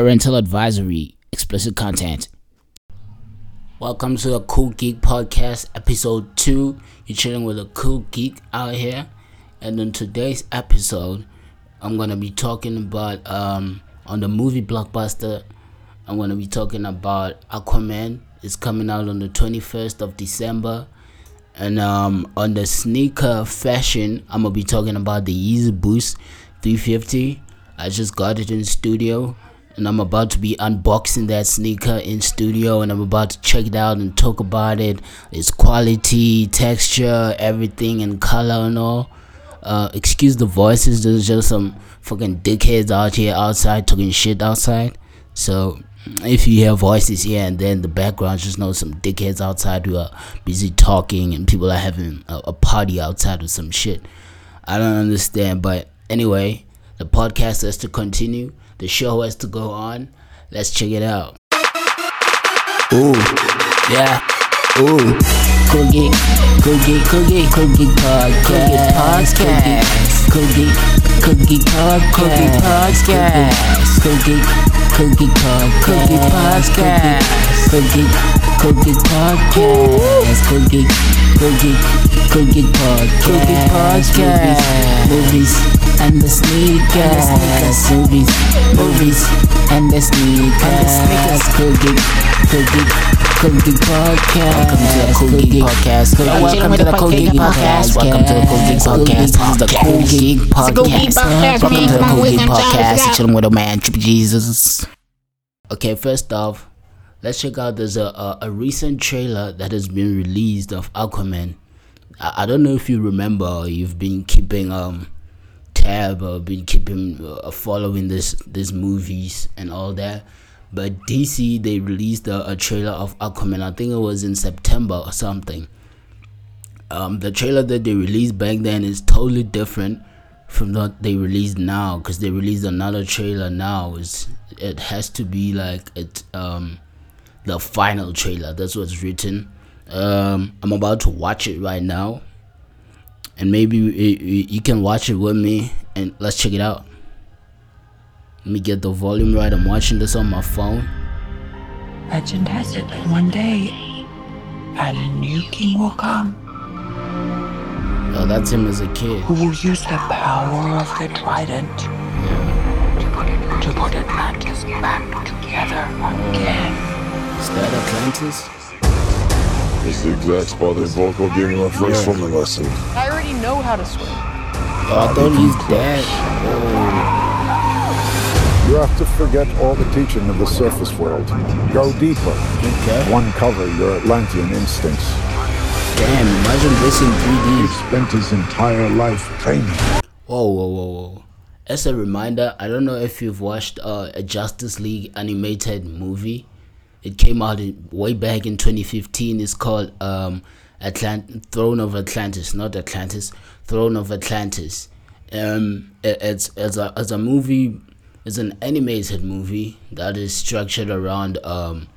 Parental advisory, explicit content. Welcome to the Cool Geek Podcast, episode 2. You're chilling with a cool geek out here. And in today's episode, I'm going to be talking about, um, on the movie blockbuster, I'm going to be talking about Aquaman. It's coming out on the 21st of December. And um, on the sneaker fashion, I'm going to be talking about the Yeezy Boost 350. I just got it in the studio and I'm about to be unboxing that sneaker in studio and I'm about to check it out and talk about it. Its quality, texture, everything and color and all. Uh, excuse the voices, there's just some fucking dickheads out here outside talking shit outside. So if you hear voices here and then the background, just know some dickheads outside who are busy talking and people are having a, a party outside or some shit. I don't understand, but anyway, the podcast has to continue. The show has to go on. Let's check it out. Ooh, yeah. Ooh, cookie, cookie, cookie, cookie podcast, cookie, cookie podcast, cookie podcast, cookie, cookie podcast, cookie podcast, cookie, cookie podcast, cookie, cookie, cookie podcast, cookie podcast, movies and the sneakers, movies, movies, and the sneakers, cookie, cookie, cookie podcast. Welcome to the Cool Geek Podcast. Welcome to the Cool Geek Podcast. Welcome to the Cool Geek Podcast. This is the Cool Geek Podcast. Welcome to the Cool Geek Podcast. Chilling with a man, Jesus. Okay, first off, let's check out. There's a, a, a recent trailer that has been released of Aquaman. I, I don't know if you remember. You've been keeping um tab or been keeping uh, following this these movies and all that. But DC they released a, a, trailer of Aquaman. I think it was in September or something. Um, the trailer that they released back then is totally different from what they released now because they released another trailer now. It's, it has to be like it um the final trailer. That's what's written. Um, I'm about to watch it right now and maybe you can watch it with me and let's check it out. Let me get the volume right. I'm watching this on my phone. Legend has it that one day a new king will come. Oh, that's him as a kid. Who will use the power of the trident yeah. to put Atlantis back together again. Is that Atlantis? It's the exact spot they both were giving our first yeah. swimming lesson. I already know how to swim. Oh, I thought he's dead. Oh. You have to forget all the teaching of the surface world. Go deeper. Okay. Uncover your Atlantean instincts. Damn, imagine this in 3D. He spent his entire life training. Whoa, whoa, whoa, whoa. As a reminder, I don't know if you've watched uh, a Justice League animated movie it came out way back in 2015. It's called um, Atlant- Throne of Atlantis, not Atlantis, Throne of Atlantis. Um, it, it's it's a it's a movie. It's an animated movie that is structured around um,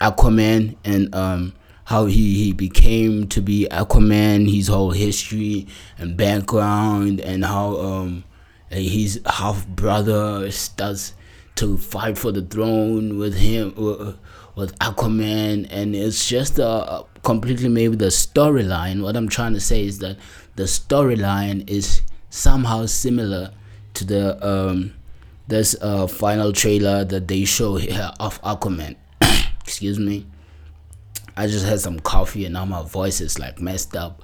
Aquaman and um, how he, he became to be Aquaman, his whole history and background, and how um, his half brother starts to fight for the throne with him uh, with Aquaman. And it's just a completely maybe the storyline. What I'm trying to say is that the storyline is somehow similar to the um this uh final trailer that they show here of Aquaman. Excuse me. I just had some coffee and now my voice is like messed up.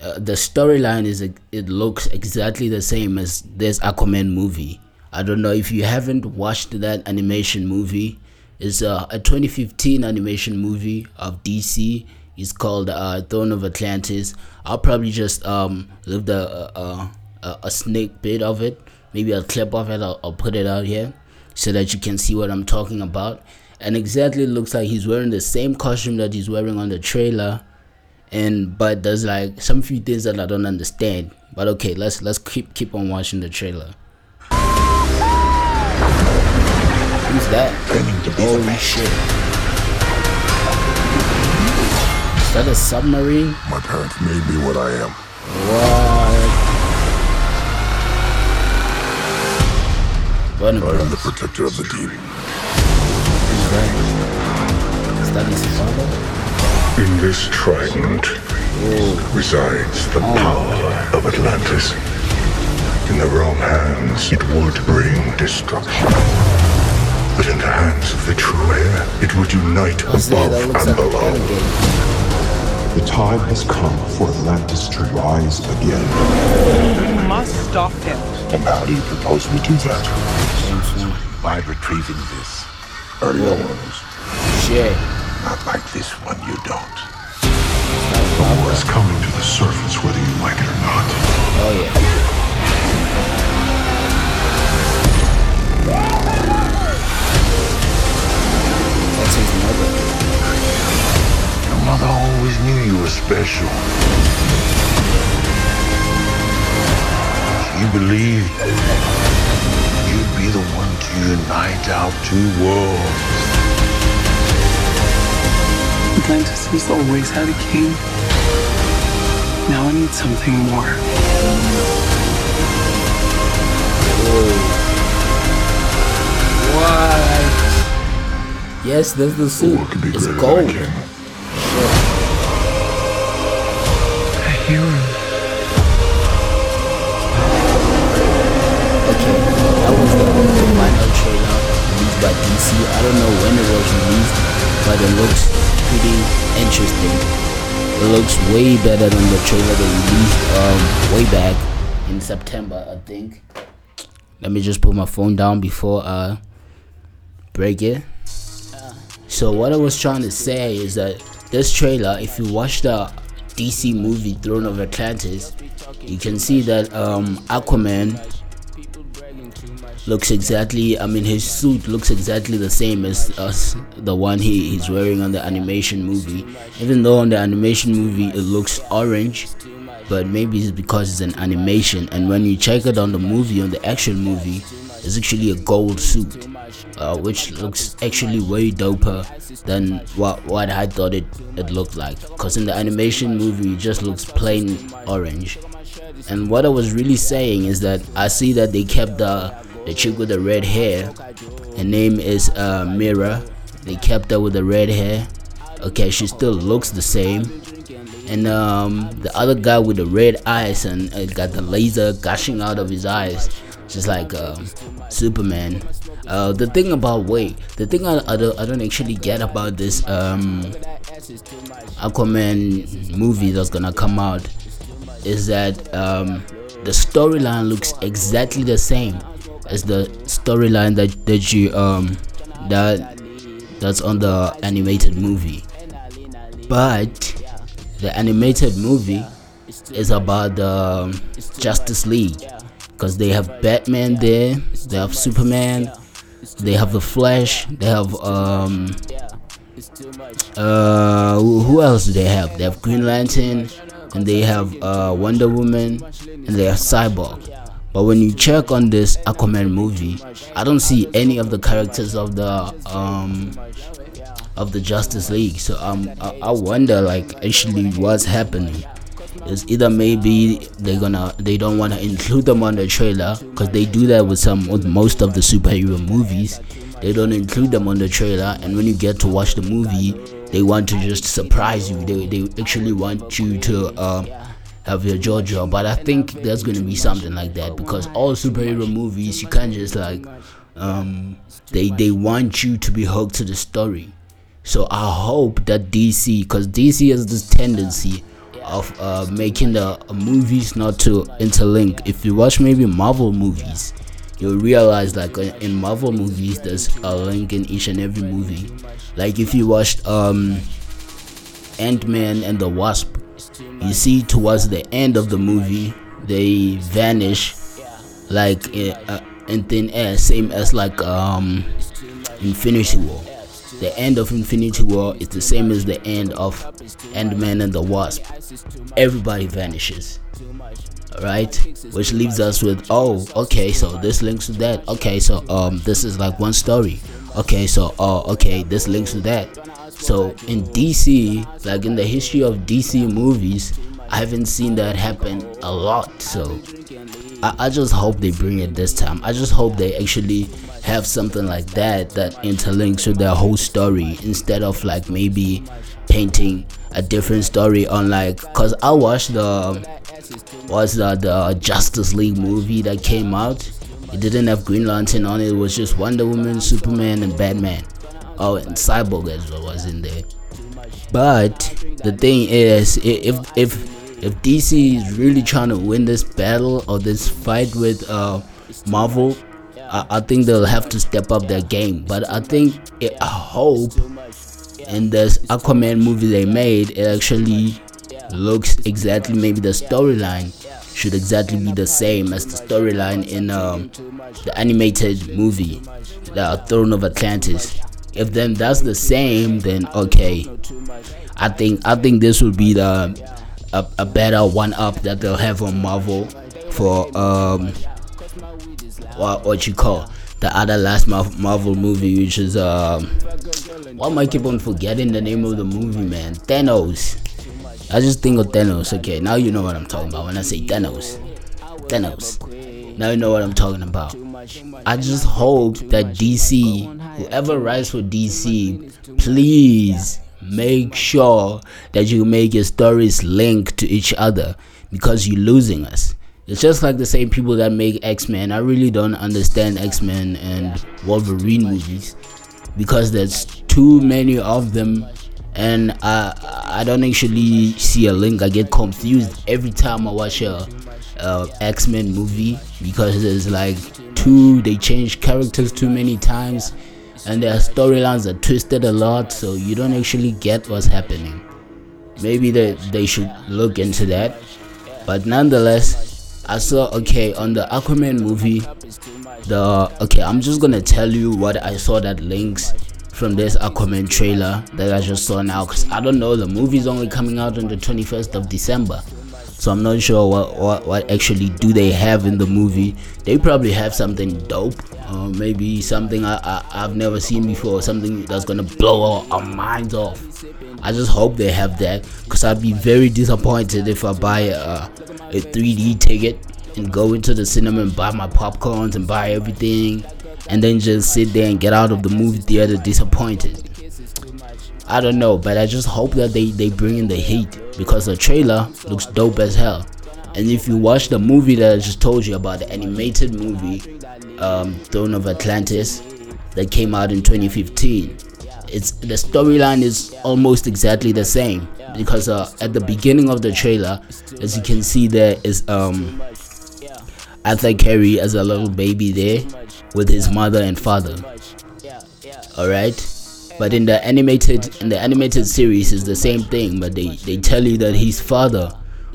Uh, the storyline is it looks exactly the same as this Aquaman movie I don't know if you haven't watched that animation movie. It's a, a 2015 animation movie of DC. It's called uh, Throne of Atlantis. I'll probably just um leave the uh, uh, a sneak bit of it, maybe a clip of it. I'll, I'll put it out here so that you can see what I'm talking about. And exactly looks like he's wearing the same costume that he's wearing on the trailer. And but there's like some few things that I don't understand. But okay, let's let's keep keep on watching the trailer. Who's that? Training to be Holy shit. Is that a submarine? My parents made me what I am. What? I am the protector of the deep. That? Is that his father? In this trident oh. resides the oh. power of Atlantis. In the wrong hands, it would bring destruction. But in the hands of the true heir, it would unite What's that? That above looks and like below. The time has come for Atlantis to rise again. We must stop him. And how do you propose we do that? By retrieving this. Early ones. Shit. Not like this one, you don't. The war is coming to the surface whether you like it or not. Oh yeah. That's his mother. Your mother always knew you were special. She believed you'd be the one to unite our two worlds. Atlantis has always had a king. Now I need something more. What? Yes, that's the suit. Be It's gold. than a king? Okay, that was the final trailer released by DC. I don't know when it was released, but it looks pretty interesting. It looks way better than the trailer they released um, way back in September, I think. Let me just put my phone down before I break it. So what I was trying to say is that this trailer, if you watch the DC movie Throne of Atlantis, you can see that um, Aquaman looks exactly i mean his suit looks exactly the same as us the one he, he's wearing on the animation movie. Even though on the animation movie it looks orange but maybe it's because it's an animation. And when you check it on the movie on the action movie it's actually a gold suit uh, which looks actually way doper than what what i thought it, it looked like because in the animation movie it just looks plain orange and what I was really saying is that I see that they kept the the chick with the red hair. Her name is uh, Mera. They kept her with the red hair. Okay, she still looks the same. And um, the other guy with the red eyes and uh, got the laser gushing out of his eyes, just like um, Superman. Uh, the thing about wait, the thing I, I, don't, I don't actually get about this um, Aquaman movie that's gonna come out is that um, the storyline looks exactly the same as the storyline that that you um that that's on the animated movie but the animated movie is about the um, Justice League because they have Batman there they have Superman they have the Flash they have um uh who else do they have they have Green Lantern and they have uh, Wonder Woman and they have Cyborg. But when you check on this Aquaman movie, I don't see any of the characters of the um of the Justice League. So um I, I wonder like actually what's happening. Is either maybe they're gonna they don't want to include them on the trailer because they do that with some with most of the superhero movies. They don't include them on the trailer, and when you get to watch the movie, they want to just surprise you. They, they actually want you to um, have your jaw drop. But I think there's gonna be something like that because all superhero movies, you can't just like um, they they want you to be hooked to the story. So I hope that DC, because DC has this tendency of uh, making the uh, movies not to interlink. If you watch maybe Marvel movies, you'll realize like in Marvel movies there's a link in each and every movie. Like if you watched um, Ant Man and the Wasp, you see towards the end of the movie they vanish like in, uh, in thin air, same as like um, Infinity War. The end of Infinity War is the same as the end of Ant Man and the Wasp. Everybody vanishes. Alright? Which leaves us with oh, okay, so this links to that. Okay, so um this is like one story. Okay, so oh okay, this links to that. So in DC, like in the history of DC movies, I haven't seen that happen a lot. So I, I just hope they bring it this time. I just hope they actually have something like that that interlinks with their whole story instead of like maybe painting a different story on like because I watched the was the, the Justice League movie that came out. It didn't have Green Lantern on it. It was just Wonder Woman, Superman, and Batman. Oh, and Cyborg as well was in there. But the thing is, if if if DC is really trying to win this battle or this fight with uh, Marvel, I, I, think they'll have to step up their game. But I think, it, I hope, in this Aquaman movie they made, it actually looks exactly maybe the storyline should exactly be the same as the storyline in um, the animated movie, the Throne of Atlantis. If then that's the same, then okay. I think I think this will be the a, a better one up that they'll have on Marvel for um what what you call the other last Marvel movie, which is um why am I keep on forgetting the name of the movie, man? Thanos. I just think of Thanos. Okay, now you know what I'm talking about when I say Thanos. Thanos. Now you know what I'm talking about. I just hope that DC, whoever writes for DC, please make sure that you make your stories link to each other because you're losing us. It's just like the same people that make X Men. I really don't understand X Men and Wolverine movies because there's too many of them, and I I don't actually see a link. I get confused every time I watch a, a X Men movie because there's like two. They change characters too many times and their storylines are twisted a lot so you don't actually get what's happening maybe they, they should look into that but nonetheless i saw okay on the aquaman movie the okay i'm just gonna tell you what i saw that links from this aquaman trailer that i just saw now because i don't know the movie's only coming out on the 21st of december so i'm not sure what, what what actually do they have in the movie they probably have something dope maybe something I, I, have never seen before, something that's gonna blow our, our minds off. I just hope they have that because I'd be very disappointed if I buy a, a 3D ticket and go into the cinema and buy my popcorns and buy everything and then just sit there and get out of the movie theater disappointed. I don't know, but I just hope that they, they bring in the heat because the trailer looks dope as hell. And if you watch the movie that I just told you about, the animated movie, um, Throne of Atlantis, that came out in 2015, it's the storyline is almost exactly the same because uh, at the beginning of the trailer, as you can see, there is um, Arthur Curry as a little baby there with his mother and father. All right but in the animated in the animated series is the same thing but they they tell you that his father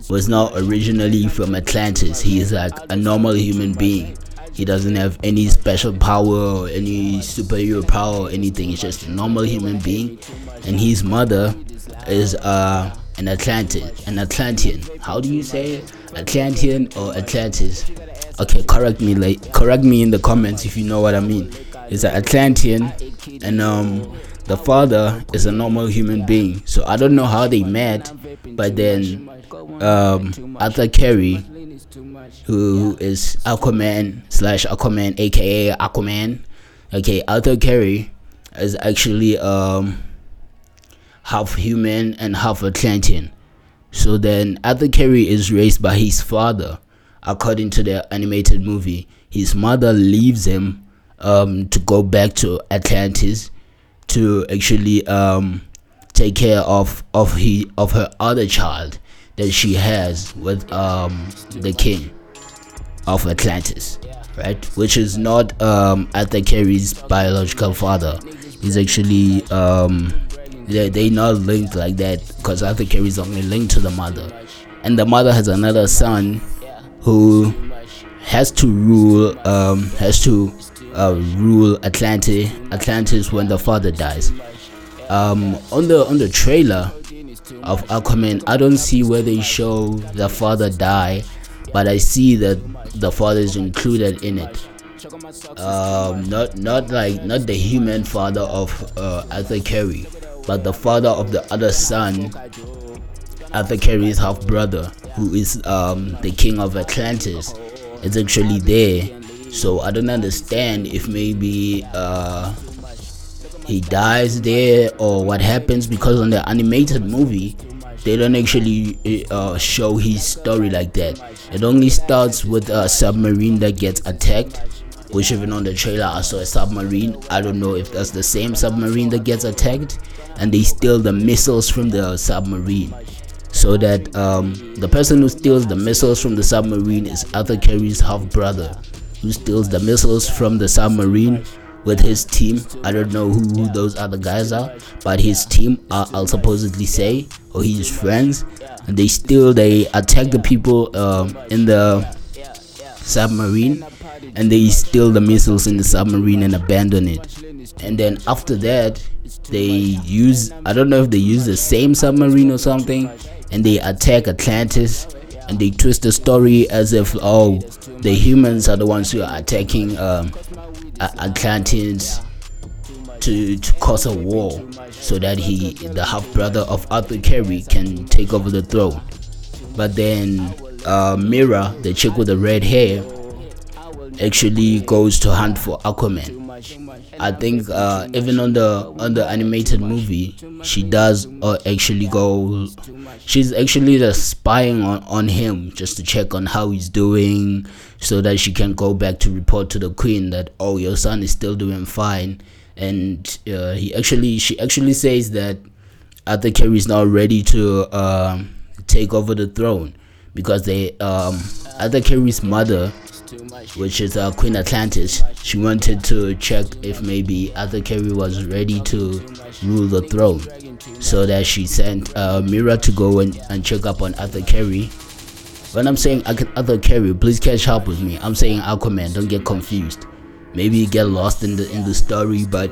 was not originally from Atlantis. He is like a normal human being. He doesn't have any special power or any superhero power or anything. He's just a normal human being. And his mother is uh, an Atlantean. An Atlantean. How do you say it? Atlantean or Atlantis? Okay, correct me like correct me in the comments if you know what I mean. It's an Atlantean and um the father is a normal human being. So I don't know how they met, but then um, Arthur Curry, who is Aquaman slash Aquaman, aka Aquaman. Okay, Arthur Curry is actually um, half human and half Atlantean. So then Arthur Curry is raised by his father, according to the animated movie. His mother leaves him um, to go back to Atlantis to actually um, take care of of he of her other child that she has with um, the king of Atlantis, right? Which is not um, Arthur Curry's biological father. He's actually um, they they not linked like that because Arthur Curry's only linked to the mother, and the mother has another son who has to rule um, has to uh, rule Atlantis Atlantis when the father dies. Um, on the on the trailer of Aquaman, I don't see where they show the father die, but I see that the father is included in it. Um, not not like not the human father of uh, Arthur Curry, but the father of the other son, Arthur Curry's half brother, who is um, the king of Atlantis it's actually there. So I don't understand if maybe uh, he dies there or what happens because on the animated movie they don't actually uh, show his story like that. It only starts with a submarine that gets attacked, which even on the trailer I saw a submarine. I don't know if that's the same submarine that gets attacked, and they steal the missiles from the submarine. So that um, the person who steals the missiles from the submarine is Arthur Curry's half brother, who steals the missiles from the submarine with his team. I don't know who, those other guys are, but his team, uh, I'll supposedly say, or his friends, and they still they attack the people um, in the submarine, and they steal the missiles in the submarine and abandon it. And then after that, they use I don't know if they use the same submarine or something, and they attack Atlantis and they twist the story as if oh the humans are the ones who are attacking um, Atlanteans to, to cause a war so that he, the half brother of Arthur Curry, can take over the throne. But then uh, Mera, the chick with the red hair, actually goes to hunt for Aquaman. I think uh, even on the on the animated movie, she does uh, actually go. She's actually just spying on, on him just to check on how he's doing, so that she can go back to report to the queen that oh your son is still doing fine, and uh, he actually she actually says that Arthur Curry is now ready to um, take over the throne because they um, Arthur Curry's mother which is uh, Queen Atlantis. She wanted to check if maybe Arthur Curry was ready to rule the throne. So that she sent uh, Mera to go and, and check up on Arthur Curry. When I'm saying Arthur Curry, please catch up with me. I'm saying Aquaman, don't get confused. Maybe you get lost in the in the story, but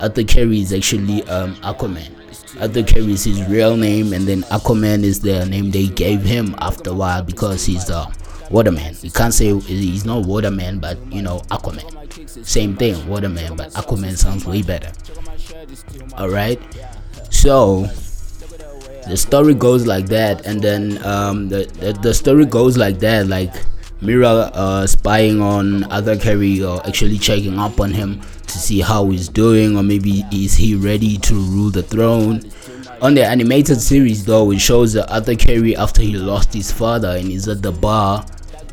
Arthur Curry is actually um, Aquaman. Arthur Curry is his real name, and then Aquaman is the name they gave him after a while because he's the uh, Waterman. You can't say he's not Waterman, but you know Aquaman. Same thing, Waterman, but Aquaman sounds way better. All right, so the story goes like that, and then um, the, the the story goes like that, like Mera uh, spying on Arthur Curry or actually checking up on him to see how he's doing, or maybe is he ready to rule the throne. On the animated series, though, it shows that Arthur Curry after he lost his father and he's at the bar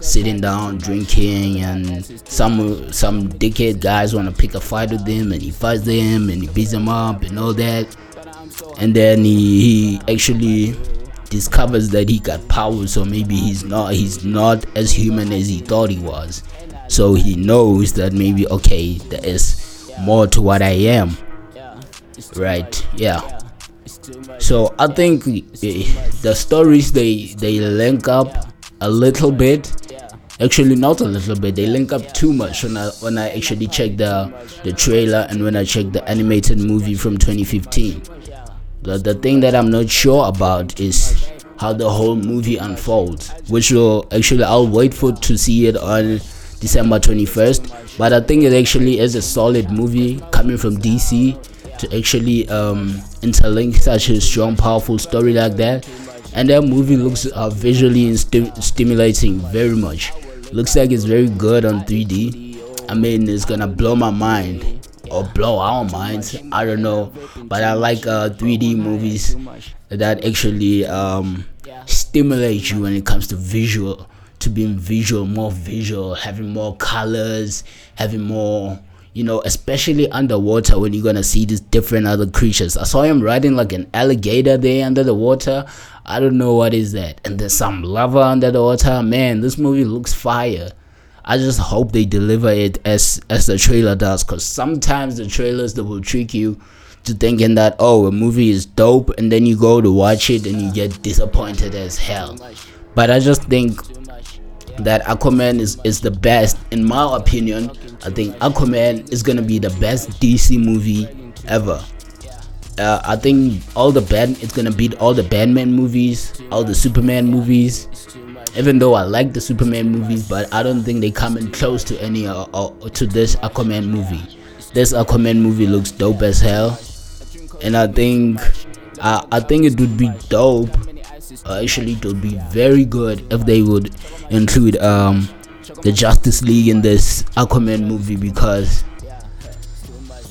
sitting down drinking and some some dickhead guys want to pick a fight with him and he fights them and he beats them up and all that. And then he, he actually discovers that he got power so maybe he's not he's not as human as he thought he was. So he knows that maybe okay there is more to what i am. Right yeah. So i think eh, the stories they they link up a little bit actually not a little bit. They link up too much when i when i actually check the the trailer and when i check the animated movie from 2015 the, the thing that i'm not sure about is how the whole movie unfolds which will actually i'll wait for to see it on december 21st but i think it actually is a solid movie coming from dc to actually um, interlink such a strong powerful story like that. And that movie looks uh, visually stimulating very much looks like it's very good on 3d i mean it's gonna blow my mind. Or blow our minds. I don't know. But i like uh, 3d movies that actually um, stimulate you when it comes to visual to being visual more visual having more colors having more you know, especially underwater when you're gonna see these different other creatures. I saw him riding like an alligator there under the water. I don't know what is that. And there's some lava under the water. Man, this movie looks fire. I just hope they deliver it as as the trailer does, cause sometimes the trailers that will trick you to thinking that oh a movie is dope and then you go to watch it and you get disappointed as hell. But I just think that Aquaman is, is the best in my opinion. I think Aquaman is gonna be the best DC movie ever. Uh, I think all the bad it's gonna beat all the Batman movies, all the Superman movies. Even though I like the Superman movies, but I don't think they come in close to any uh, uh, to this Aquaman movie. This Aquaman movie looks dope as hell, and I think I, I think it would be dope actually it would be very good if they would include um the Justice League in this Aquaman movie because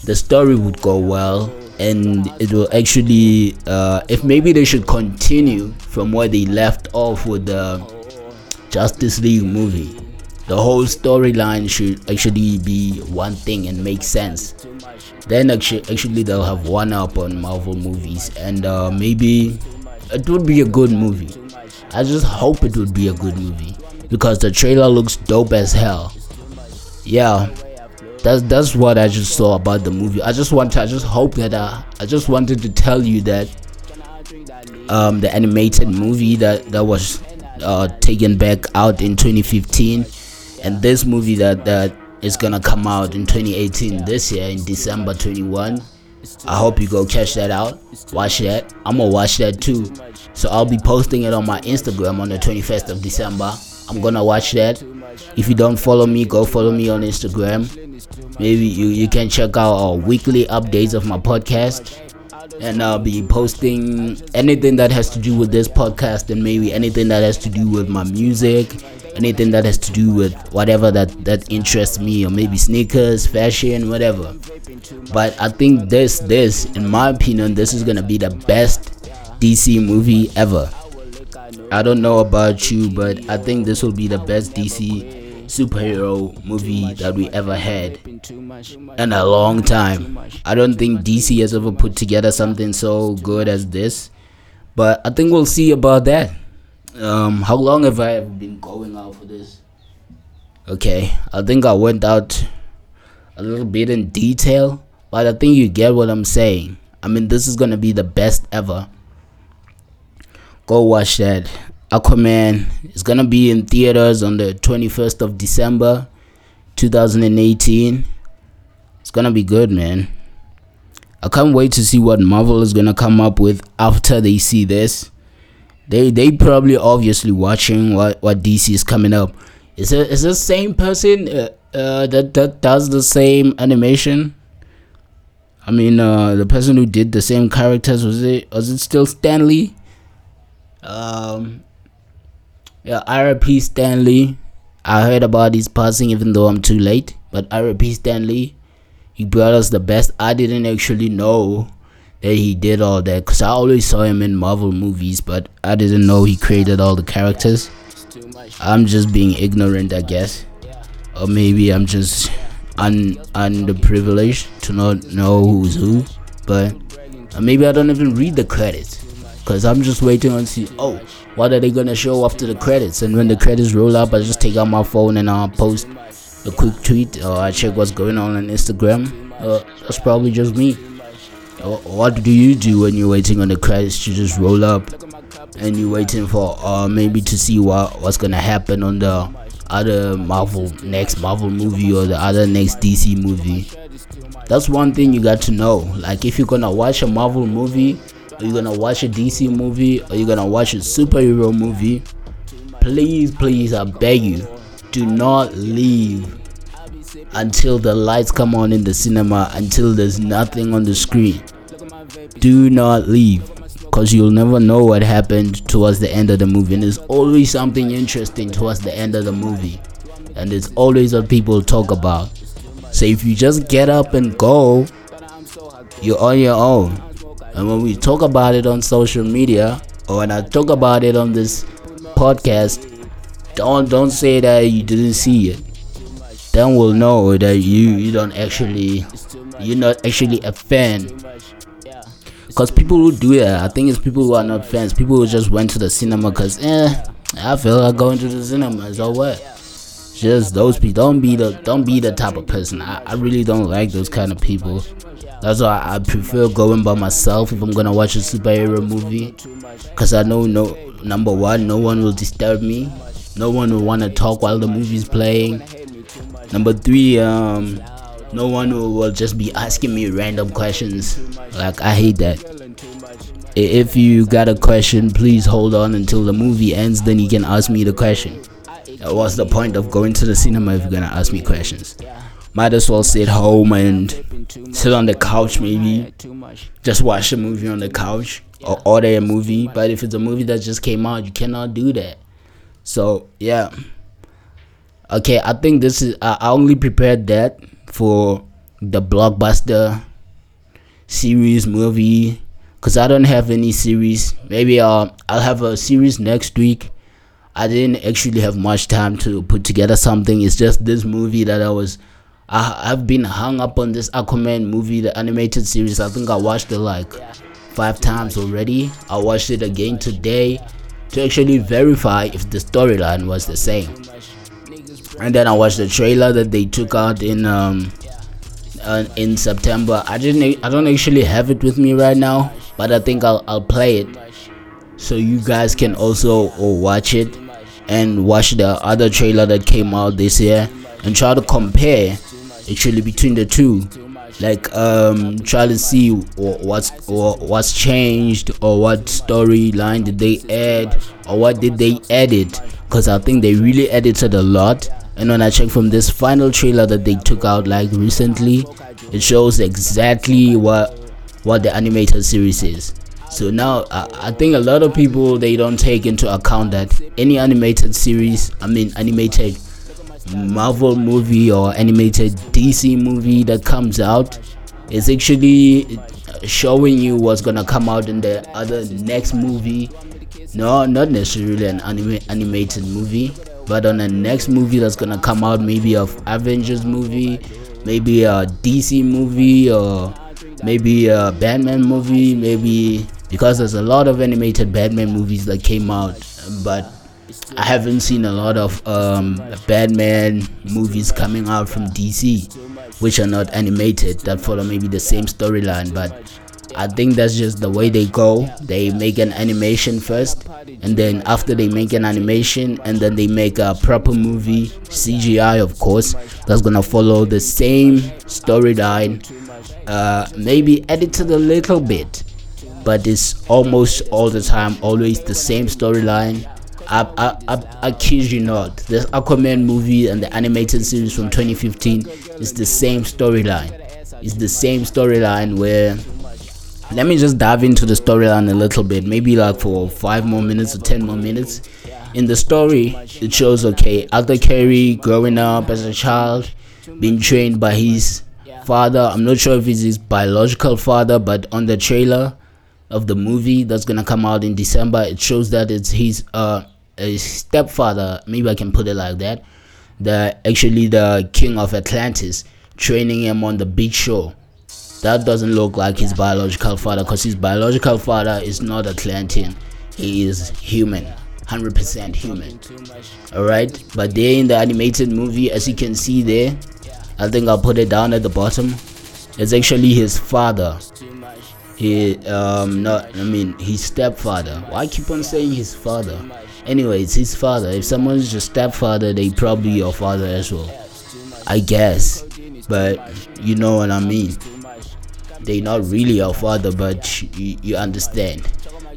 the story would go well and it will actually uh, if maybe they should continue from where they left off with the Justice League movie the whole storyline should actually be one thing and make sense. Then actually actually they'll have one up on Marvel movies and uh, maybe it would be a good movie I just hope it would be a good movie because the trailer looks dope as hell yeah that's that's what I just saw about the movie. I just want to, I just hope that uh, I just wanted to tell you that um, the animated movie that that was uh, taken back out in 2015, and this movie that that is gonna come out in 2018 this year in December 21. I hope you go catch that out. Watch that. I'm gonna watch that too. So I'll be posting it on my Instagram on the 21st of December. I'm gonna watch that. If you don't follow me, go follow me on Instagram maybe you, you can check out our weekly updates of my podcast and I'll be posting anything that has to do with this podcast and maybe anything that has to do with my music anything that has to do with whatever that that interests me or maybe sneakers fashion whatever but i think this this in my opinion this is gonna be the best dc movie ever i don't know about you but i think this will be the best dc superhero movie that we ever had in a long time. I don't think DC has ever put together something so good as this, but I think we'll see about that. Um, how long have I been going out for this? Okay, I think I went out a little bit in detail, but I think you get what I'm saying. I mean, this is gonna be the best ever. Go watch that. Aquaman is gonna be in theaters on the 21st of December 2018. It's gonna be good, man. I can't wait to see what Marvel is gonna come up with after they see this. They they probably obviously watching what what DC is coming up. Is it is the same person uh, uh, that that does the same animation? I mean, uh, the person who did the same characters was it was it still Stan Lee? Um, yeah, R.I.P. Stan Lee. I heard about his passing even though I'm too late. But R.I.P. Stan Lee, He brought us the best. I didn't actually know that he did all that because I always saw him in Marvel movies, but I didn't know he created all the characters. I'm just being ignorant, I guess. Or maybe I'm just un underprivileged to not know who's who. But maybe I don't even read the credits because I'm just waiting on see. Oh, what are they gonna show after the credits? And when the credits roll up, I just take out my phone and I'll post a quick tweet or I check what's going on on Instagram. Uh, that's probably just me. What do you do when you're waiting on the credits to just roll up and you're waiting for uh, maybe to see what what's gonna happen on the other Marvel next Marvel movie or the other next DC movie? That's one thing you got to know. Like if you're gonna watch a Marvel movie are you gonna watch a DC movie? Are you gonna watch a superhero movie? Please, please, I beg you, do not leave until the lights come on in the cinema, until there's nothing on the screen. Do not leave because you'll never know what happened towards the end of the movie. And there's always something interesting towards the end of the movie, and it's always what people talk about. So if you just get up and go, you're on your own. And when we talk about it on social media, or when I talk about it on this podcast, don't don't say that you didn't see it. Then we'll know that you you don't actually you're not actually a fan. Cause people who do that, I think it's people who are not fans. People who just went to the cinema cause eh, I feel like going to the cinema. So what? Just those people. Don't be the don't be the type of person. I, I really don't like those kind of people. That's why I prefer going by myself if I'm gonna watch a superhero movie, cause I know no number one, no one will disturb me, no one will wanna talk while the movie's playing. Number three, um, no one will, just be asking me random questions. Like I hate that. If you got a question, please hold on until the movie ends, then you can ask me the question. What's the point of going to the cinema if you're gonna ask me questions? Might as well sit home and sit on the couch, maybe just watch a movie on the couch or order a movie. But if it's a movie that just came out, you cannot do that. So, yeah. Okay, I think this is I only prepared that for the blockbuster series movie because I don't have any series. Maybe uh, I'll have a series next week. I didn't actually have much time to put together something. It's just this movie that I was. I, I've been hung up on this Aquaman movie, the animated series. I think I watched it like five times already. I watched it again today to actually verify if the storyline was the same. And then I watched the trailer that they took out in um uh, in September. I didn't I don't actually have it with me right now, but I think I'll I'll play it so you guys can also uh, watch it and watch the other trailer that came out this year and try to compare actually between the two like um try to see what's what's changed or what storyline did they add or what did they edit. Because i think they really edited a lot. And when i check from this final trailer that they took out like recently it shows exactly what what the animated series is. So now I, I think a lot of people they don't take into account that any animated series i mean animated Marvel movie or animated DC movie that comes out is actually showing you what's gonna come out in the other next movie. No, not necessarily an anime, animated movie, but on the next movie that's gonna come out, maybe a Avengers movie, maybe a DC movie, or maybe a Batman movie, maybe because there's a lot of animated Batman movies that came out, but I haven't seen a lot of um, Batman movies coming out from DC, which are not animated, that follow maybe the same storyline. But I think that's just the way they go. They make an animation first, and then after they make an animation, and then they make a proper movie, CGI, of course, that's gonna follow the same storyline, uh, maybe edited a little bit, but it's almost all the time always the same storyline I, I, I, I kid you not, the Aquaman movie and the animated series from 2015 is the same storyline. It's the same storyline where. Let me just dive into the storyline a little bit, maybe like for five more minutes or ten more minutes. In the story, it shows okay, Arthur Curry growing up as a child, being trained by his father. I'm not sure if it's his biological father, but on the trailer of the movie that's gonna come out in December, it shows that it's his uh a stepfather, maybe I can put it like that, the actually the king of Atlantis, training him on the beach shore. That doesn't look like his biological father because his biological father is not Atlantean. He is human, 100% human. Alright, but there in the animated movie, as you can see there, I think I'll put it down at the bottom. It's actually his father. He, um, not, I mean, his stepfather. Why keep on saying his father? Anyway, it's his father. If someone's your stepfather, they probably your father as well. I guess. But you know what I mean. They not really your father, but you, you understand.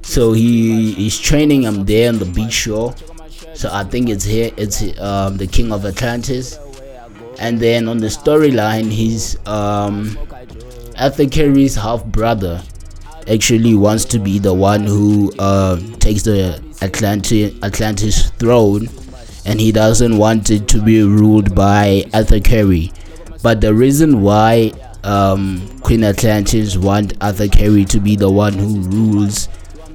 So he is training him there on the beach shore. So I think it's here. It's um, the king of Atlantis. And then on the storyline, he's um, Arthur half brother actually wants to be the one who uh, takes the Atlantis, Atlantis throne and he doesn't want it to be ruled by Arthur Curry. But the reason why um, Queen Atlantis want Arthur Curry to be the one who rules,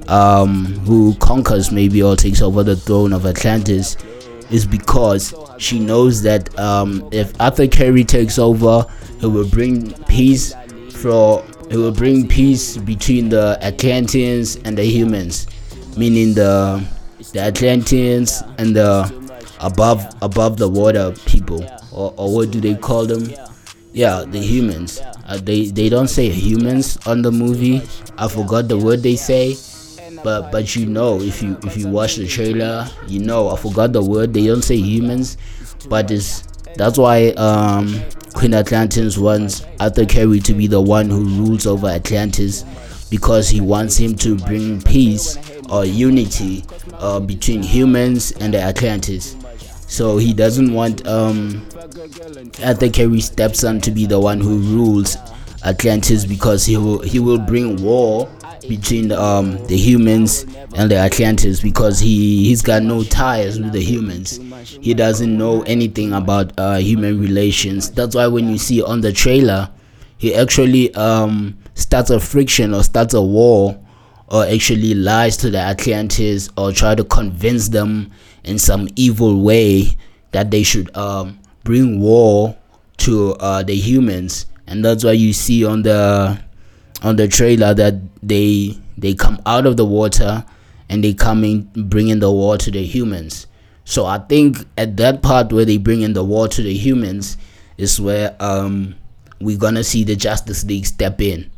um, who conquers maybe or takes over the throne of Atlantis, is because she knows that um, if Arthur Curry takes over, it will bring peace for it will bring peace between the Atlanteans and the humans meaning the the Atlanteans and the above above the water people, or, or what do they call them? Yeah, the humans. Uh, they they don't say humans on the movie. I forgot the word they say, but but you know if you if you watch the trailer, you know I forgot the word. They don't say humans, but it's that's why um, Queen Atlantis wants Arthur Curry to be the one who rules over Atlantis because he wants him to bring peace or unity uh, between humans and the Atlantis. So he doesn't want um, Arthur Curry's stepson to be the one who rules Atlantis because he will he will bring war between um, the humans and the Atlantis because he he's got no ties with the humans. He doesn't know anything about uh, human relations. That's why when you see on the trailer, he actually um, starts a friction or starts a war or actually lies to the Atlantis or try to convince them in some evil way that they should um, bring war to uh, the humans. And that's why you see on the on the trailer that they they come out of the water and they come in bringing the war to the humans. So i think at that part where they bring in the war to the humans is where um we're gonna see the justice league step in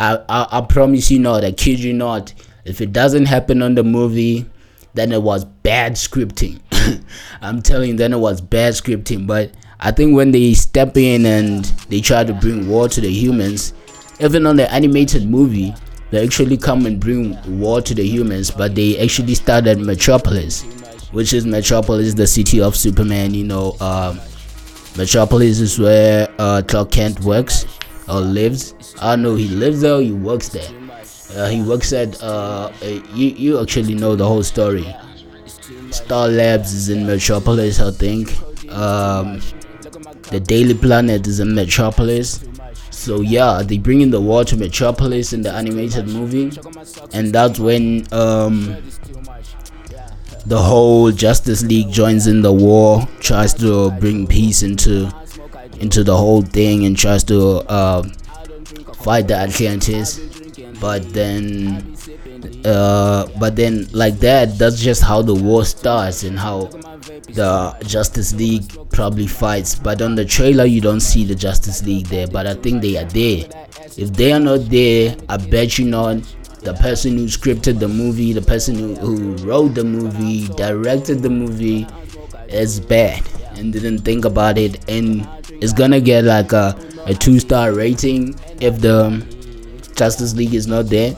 i i, promise you not i kid you not. If it doesn't happen on the movie then it was bad scripting. I'm telling you then it was bad scripting. But I think when they step in and they try to bring war to the humans, even on the animated movie, they actually come and bring war to the humans, but they actually start at Metropolis, which is Metropolis, the city of Superman. You know, um, Metropolis is where uh, Clark Kent works or lives. I know he lives there, he works there. Uh, he works at. Uh, you you actually know the whole story. Star Labs is in Metropolis, I think. Um, the Daily Planet is in Metropolis. So yeah, they bring in the war to Metropolis in the animated movie, and that's when um, the whole Justice League joins in the war, tries to bring peace into into the whole thing, and tries to uh, fight the Atlantis. But then, uh, but then like that, that's just how the war starts and how the Justice League probably fights. But on the trailer, you don't see the Justice League there. But I think they are there. If they are not there, I bet you not. The person who scripted the movie, the person who, who wrote the movie, directed the movie, is bad and didn't think about it, and it's gonna get like a, a two star rating if the Justice League is not there.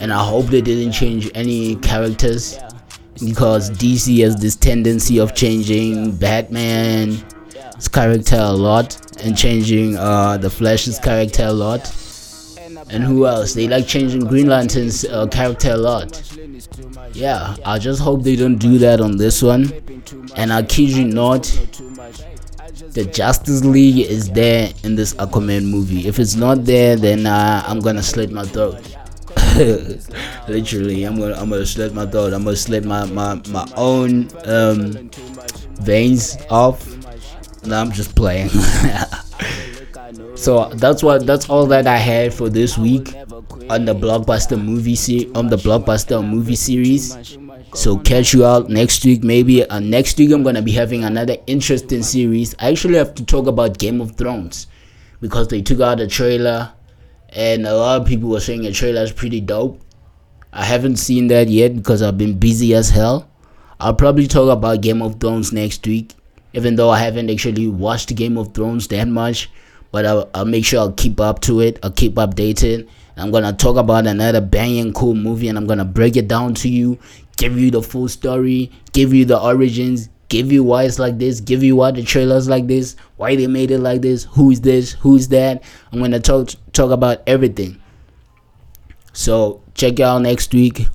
And I hope they didn't change any characters because DC has this tendency of changing Batman's character a lot and changing uh, the Flash's character a lot. And who else? They like changing Green Lantern's uh, character a lot. Yeah, I just hope they don't do that on this one. And I kid you not, the Justice League is there in this Aquaman movie. If it's not there, then uh, I'm gonna slit my throat. Literally, I'm gonna I'm gonna slit my throat. I'm gonna slit my my my own um, veins off. No, I'm just playing. so that's what that's all that I had for this week on the blockbuster movie se- on the blockbuster movie series. So catch you out next week. Maybe uh, next week I'm gonna be having another interesting series. I actually have to talk about Game of Thrones because they took out a trailer and a lot of people were saying the trailer is pretty dope. I haven't seen that yet because I've been busy as hell. I'll probably talk about Game of Thrones next week, even though I haven't actually watched Game of Thrones that much. But I'll, I'll make sure I'll keep up to it. I'll keep updated. I'm gonna talk about another banging cool movie, and I'm gonna break it down to you, give you the full story, give you the origins, give you why it's like this, give you why the trailer's like this, why they made it like this, who's this, who's that. I'm gonna talk talk about everything. So check out next week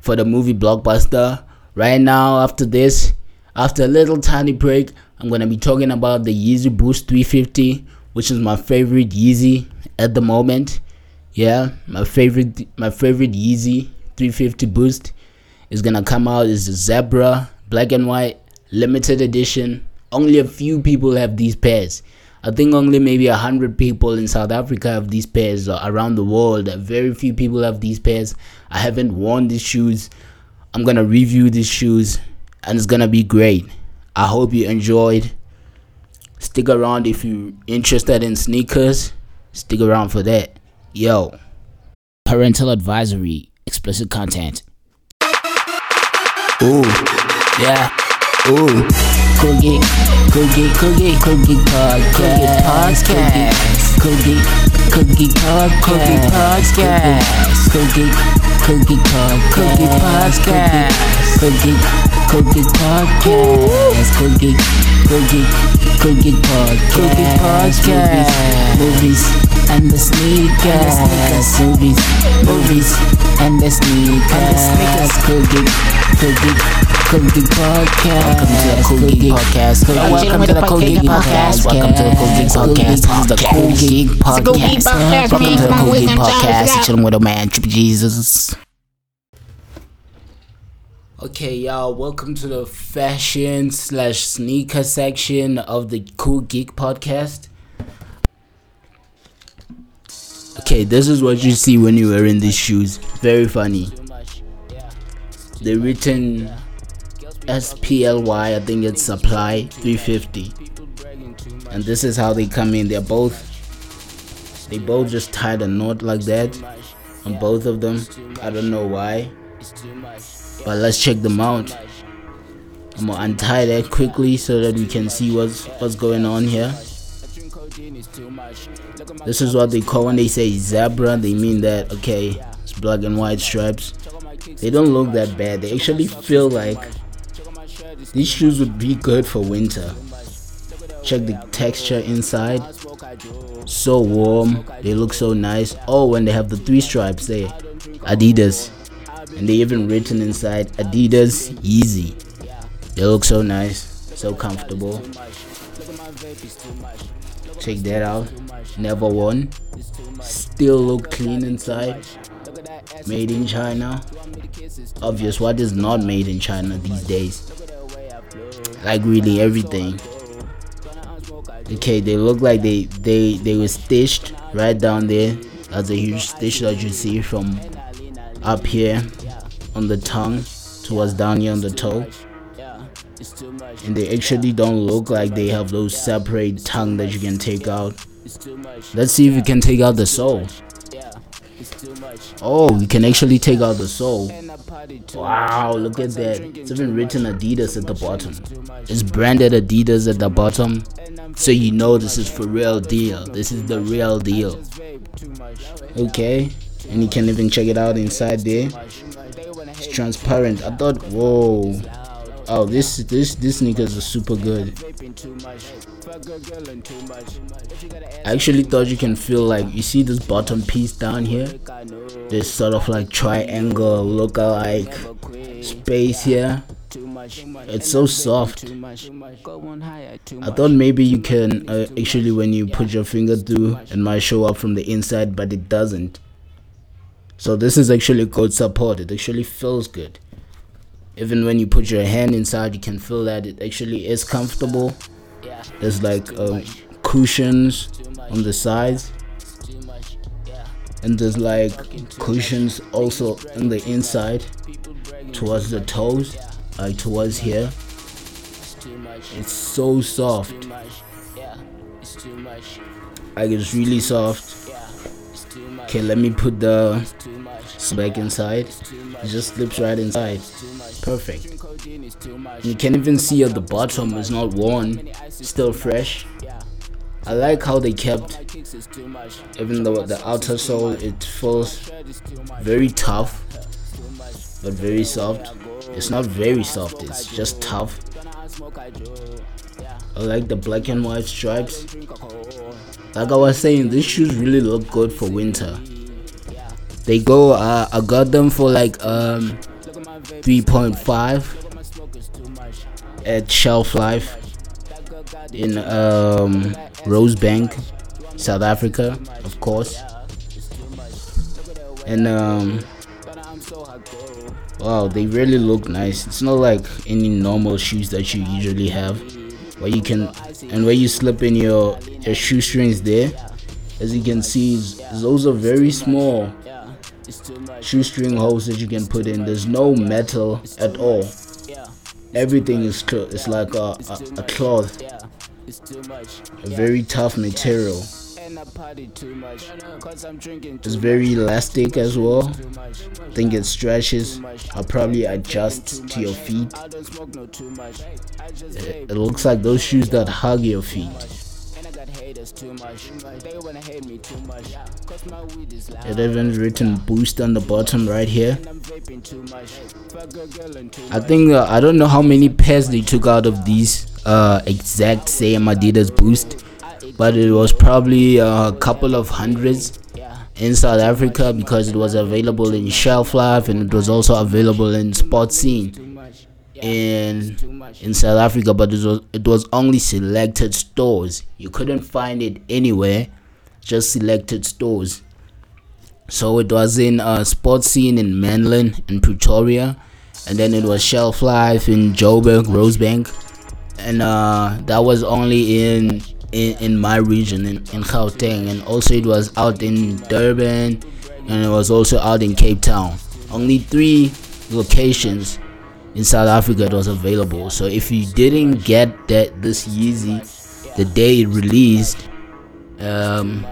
for the movie blockbuster. Right now, after this, after a little tiny break, I'm gonna be talking about the Yeezy Boost 350, which is my favorite Yeezy at the moment. Yeah, my favorite my favorite Yeezy 350 Boost is gonna come out is the Zebra black and white limited edition. Only a few people have these pairs. I think only maybe a hundred people in South Africa have these pairs or around the world. Very few people have these pairs. I haven't worn these shoes. I'm gonna review these shoes and it's gonna be great. I hope you enjoyed. Stick around if you're interested in sneakers. Stick around for that. Yo. Parental advisory, explicit content. Ooh, yeah. Ooh, Cookie, Cookie, Cookie, Cookie pod, cookie Podcast, Cookie, Cookie Podcast, Cookie Podcast, Cookie, Cookie pod, Cookie Podcast, Cookie, Cookie Podcast, Cookie, Cookie, Cookie Podcast, Cookie Podcast, movies and the sneakers, movies, movies, and the sneakers. Cool Geek, Cool Geek, Cool Geek Podcast. Welcome to the Cool Geek Podcast. Welcome to the Cool Geek Podcast. Welcome to the Cool Geek Podcast. This is the Cool Geek Podcast. Welcome to the Cool Geek Podcast. Chilling with a man, Trippy Jesus. Okay, y'all, welcome to the fashion slash sneaker section of the Cool Geek Podcast. Okay, this is what you see when you're wearing these shoes. Very funny. They're written SPLY, I think it's supply 350. And this is how they come in. They're both they both just tied a knot like that on both of them. I don't know why. But let's check them out. I'm gonna untie that quickly so that we can see what's what's going on here. This is what they call when they say zebra, they mean that okay, it's black and white stripes. They don't look that bad. They actually feel like these shoes would be good for winter. Check the texture inside. So warm. They look so nice. Oh, when they have the three stripes there. Adidas. And they even written inside Adidas Yeezy. They look so nice. So comfortable. Check that out. Never won. Still look clean inside. Made in China. Obvious, what is not made in China these days? Like really everything. Okay, they look like they they they were stitched right down there. That's a huge stitch that you see from up here on the tongue towards down here on the toe and they actually don't look like they have those separate tongue that you can take out. Let's see if you can take out the sole oh you can actually take out the sole wow look at that. It's even written adidas at the bottom. It's branded adidas at the bottom. So you know this is for real deal. This is the real deal. Okay. And you can even check it out inside there. It's transparent. I thought whoa oh this this this sneakers are super good. I actually thought you can feel like you see this bottom piece down here? this sort of like triangle look like space here. It's so soft. i thought maybe you can uh, actually when you put your finger through it might show up from the inside but it doesn't. So this is actually good support. It actually feels good even when you put your hand inside you can feel that it actually is comfortable. There's like uh, cushions on the sides. And there's like cushions also on the inside towards the toes like towards here. It's so soft. Like it's really soft. Okay let me put the back inside. It just slips right inside perfect. You can even see at the bottom it's not worn still fresh. I like how they kept even though the outer sole it feels very tough but very soft. It's not very soft it's just tough. I like the black and white stripes. Like I was saying these shoes really look good for winter. They go uh, I got them for like um 3.5 at shelf life in um Rosebank South Africa of course. And um wow they really look nice. It's not like any normal shoes that you usually have where you can and where you slip in your your shoestrings there. As you can see those are very small shoestring holes that you can put in there's no metal at all. everything is cl- it's like a, a, a cloth. a very tough material. It's very elastic as well. I think it stretches. I'll probably adjust to your feet. It, it looks like those shoes that hug your feet it even written boost on the bottom right here. I think uh, I don't know how many pairs they took out of these uh, exact same Adidas boost but it was probably a couple of hundreds in South Africa because it was available in Shelf Life and it was also available in Sportscene in in South Africa, but it was it was only selected stores. You couldn't find it anywhere, just selected stores. So it was in a Sportscene in Menlyn in Pretoria, and then it was Shelf Life in Joburg, Rosebank, and uh, that was only in in, in my region in, in Gauteng and also it was out in Durban and it was also out in Cape Town. Only three locations in South Africa it was available. So if you didn't get that this Yeezy the day it released, um,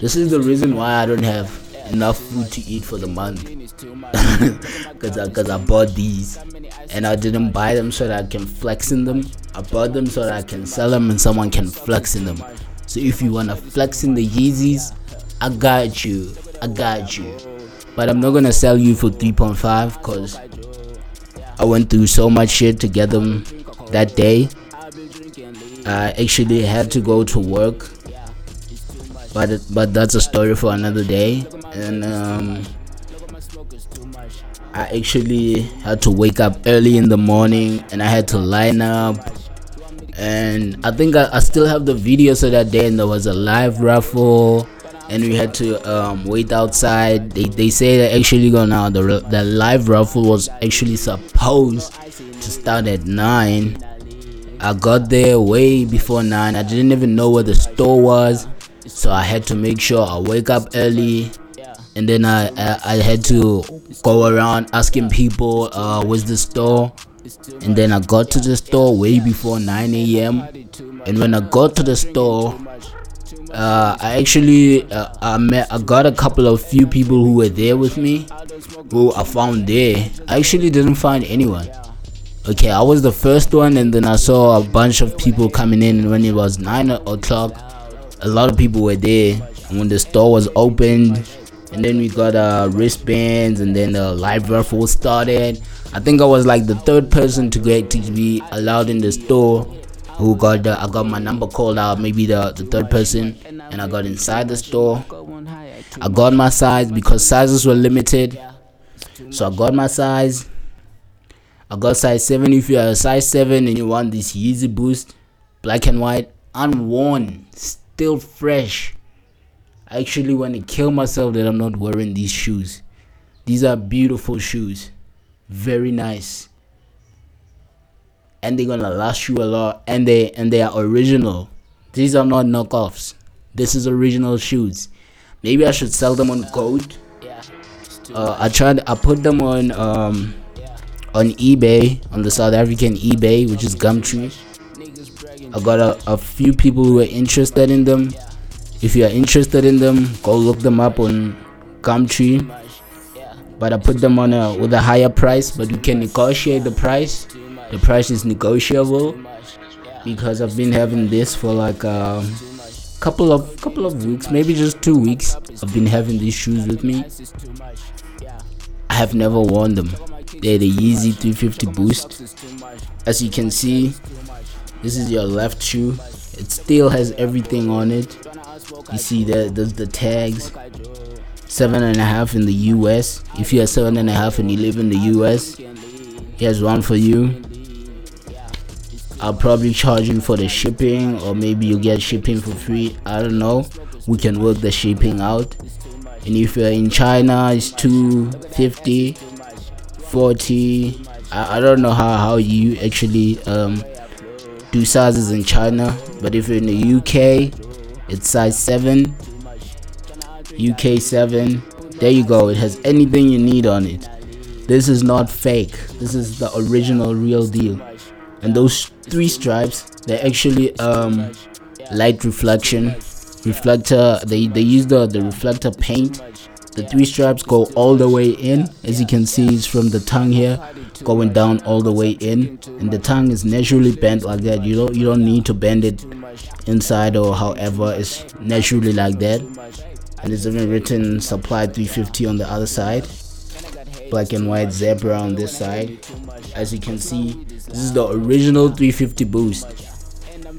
this is the reason why I don't have enough food to eat for the month because I, cause I bought these and I didn't buy them so that I can flex in them. I bought them so that I can sell them and someone can flex in them. So if you wanna flex in the Yeezys, I got you. I got you. But I'm not gonna sell you for 3.5 because I went through so much shit to get them that day. I actually had to go to work but but that's a story for another day. And um, I actually had to wake up early in the morning and I had to line up. And I think I, I still have the video so that day and there was a live raffle and we had to um, wait outside. They, they say that actually gonna the, the live raffle was actually supposed to start at 9 I got there way before 9 I didn't even know where the store was so I had to make sure I wake up early. And then I, I, I had to go around asking people uh, where's the store? And then I got to the store way before 9 a.m. and when I got to the store uh, I actually uh, I met I got a couple of few people who were there with me who I found there. I actually didn't find anyone. Okay I was the first one and then I saw a bunch of people coming in and when it was 9 o'clock a lot of people were there. When the store was opened and then we got uh, wristbands and then the live raffle started. I think i was like the third person to get to be allowed in the store who got the, i got my number called out maybe the, the third person and i got inside the store i got my size because sizes were limited so i got my size i got size 7 if you're a size 7 and you want this Yeezy boost black and white unworn still fresh. I actually want to kill myself that I'm not wearing these shoes. These are beautiful shoes. Very nice. And they're gonna last you a lot and they and they are original. These are not knockoffs. This is original shoes. Maybe I should sell them on Goat. Uh, I tried I put them on um on eBay on the South African eBay which is Gumtree I got a, a few people who are interested in them. If you are interested in them, go look them up on Gumtree. But I put them on a with a higher price, but you can negotiate the price. The price is negotiable because I've been having this for like a couple of couple of weeks, maybe just two weeks. I've been having these shoes with me. I have never worn them. They're the Yeezy 350 Boost. As you can see, this is your left shoe it still has everything on it you see that there's the tags seven and a half in the US if you are seven and a half and you live in the US here's one for you I'll probably charge you for the shipping or maybe you get shipping for free I don't know we can work the shipping out and if you're in China it's 250 40 I, I don't know how, how you actually um do sizes in China, but if you're in the UK, it's size 7. UK 7. There you go. It has anything you need on it. This is not fake. This is the original real deal. And those three stripes, they're actually um light reflection reflector they they use the the reflector paint. The three stripes go all the way in. As you can see it's from the tongue here going down all the way in. And the tongue is naturally bent like that. You don't you don't need to bend it inside or however. It's naturally like that. And it's even written supply 350 on the other side. Black and white zebra on this side. As you can see this is the original 350 boost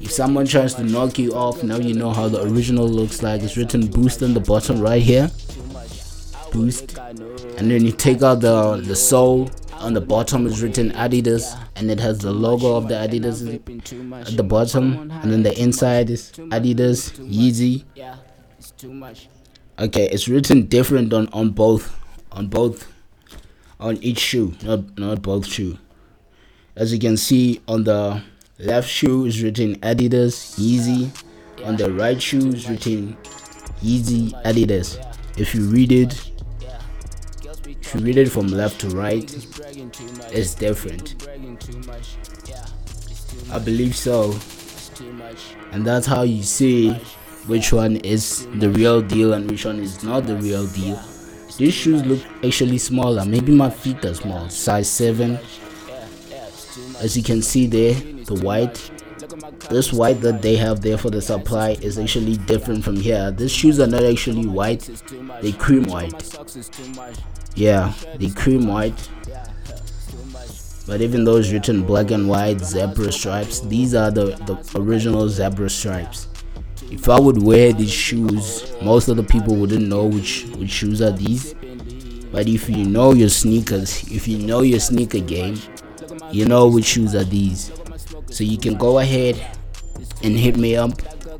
if someone tries to knock you off, now you know how the original looks like. It's written Boost on the bottom right here. Boost. And then you take out the the sole. On the bottom is written Adidas, and it has the logo of the Adidas at the bottom. And then the inside is Adidas Yeezy. Okay, it's written different on on both, on both, on each shoe, not not both shoe. As you can see on the left shoe is written Adidas Yeezy. On the right shoe is written Yeezy Adidas. If you read it, if you read it from left to right, it's different. I believe so. And that's how you see which one is the real deal and which one is not the real deal. These shoes look actually smaller. Maybe my feet are small, size 7. As you can see there, the white. This white that they have there for the supply is actually different from here. These shoes are not actually white, they cream white. Yeah, they cream white. But even though it's written black and white zebra stripes, these are the, the original zebra stripes if I would wear these shoes, most of the people wouldn't know which which shoes are these. But if you know your sneakers, if you know your sneaker game, you know which shoes are these. So you can go ahead and hit me up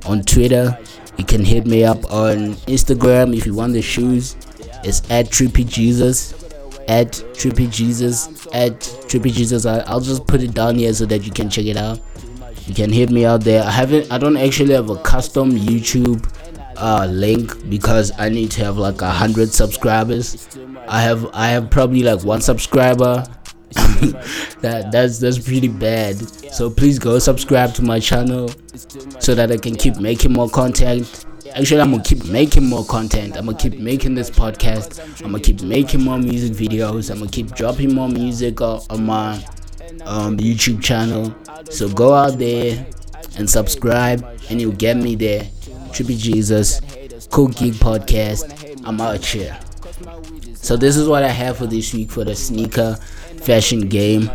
on Twitter. You can hit me up on Instagram if you want the shoes. It's at Trippy Jesus. At Trippy Jesus. At Trippy Jesus. I'll just put it down here so that you can check it out you can hit me out there i haven't i don't actually have a custom youtube uh, link because i need to have like a hundred subscribers i have i have probably like one subscriber that that's that's pretty bad. So please go subscribe to my channel so that i can keep making more content. Actually i'm gonna keep making more content. I'm gonna keep making this podcast. I'm gonna keep making more music videos. I'm gonna keep dropping more music on, on my um, youtube channel. So go out there and subscribe, and you'll get me there. Trippy Jesus, Cool Geek Podcast. I'm out here. So this is what I have for this week for the sneaker fashion game.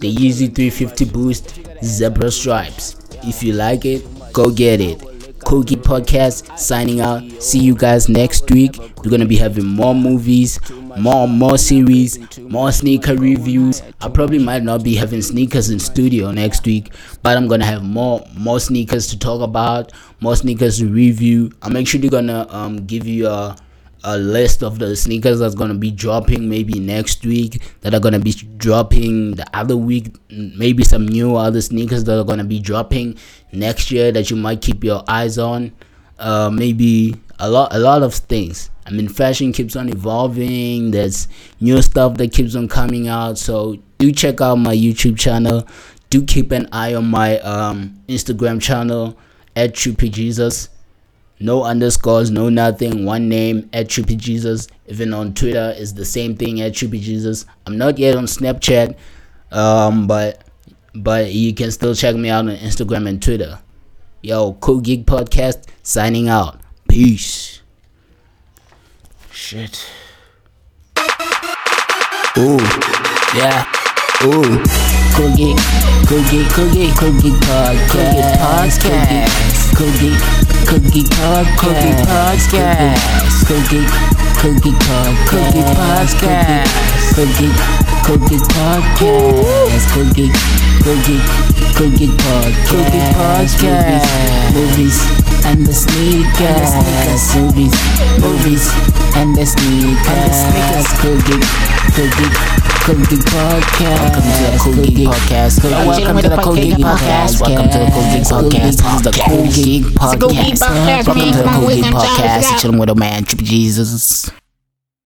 The Yeezy 350 Boost Zebra Stripes. If you like it, go get it. Cool Geek Podcast signing out. See you guys next week. We're gonna be having more movies, more more series, more sneaker reviews. I probably might not be having sneakers in studio next week, but I'm gonna have more more sneakers to talk about, more sneakers to review. I'm actually gonna um give you a a list of the sneakers that's gonna be dropping maybe next week that are gonna be dropping the other week maybe some new other sneakers that are gonna be dropping next year that you might keep your eyes on. Uh, maybe a lot a lot of things. I mean fashion keeps on evolving. There's new stuff that keeps on coming out. So do check out my youtube channel. Do keep an eye on my um, instagram channel at trippy jesus no underscores, no nothing, one name at Trippy Jesus. Even on Twitter is the same thing at Trippy Jesus. I'm not yet on Snapchat, um, but but you can still check me out on Instagram and Twitter. Yo, Cool Geek Podcast signing out. Peace. Shit. Ooh, yeah. Ooh, Cool Geek, Cool Geek, Cool Geek, Cool Geek Podcast, Cool Geek, Cool Geek Podcast, Cool Geek, Cool Geek Podcast, Cool Geek, Cool Geek Podcast, Geek, Cool Geek, Cool Geek Podcast, movies and the sneakers, movies, movies and the sneakers, Cool Geek, Cool Geek. Cool Geek Podcast. Welcome to the Geek Podcast. Welcome to the Geek Podcast. Welcome to the Cool Podcast. This is the Geek Podcast. Welcome to the Geek Podcast. Chilling with a man, Jesus.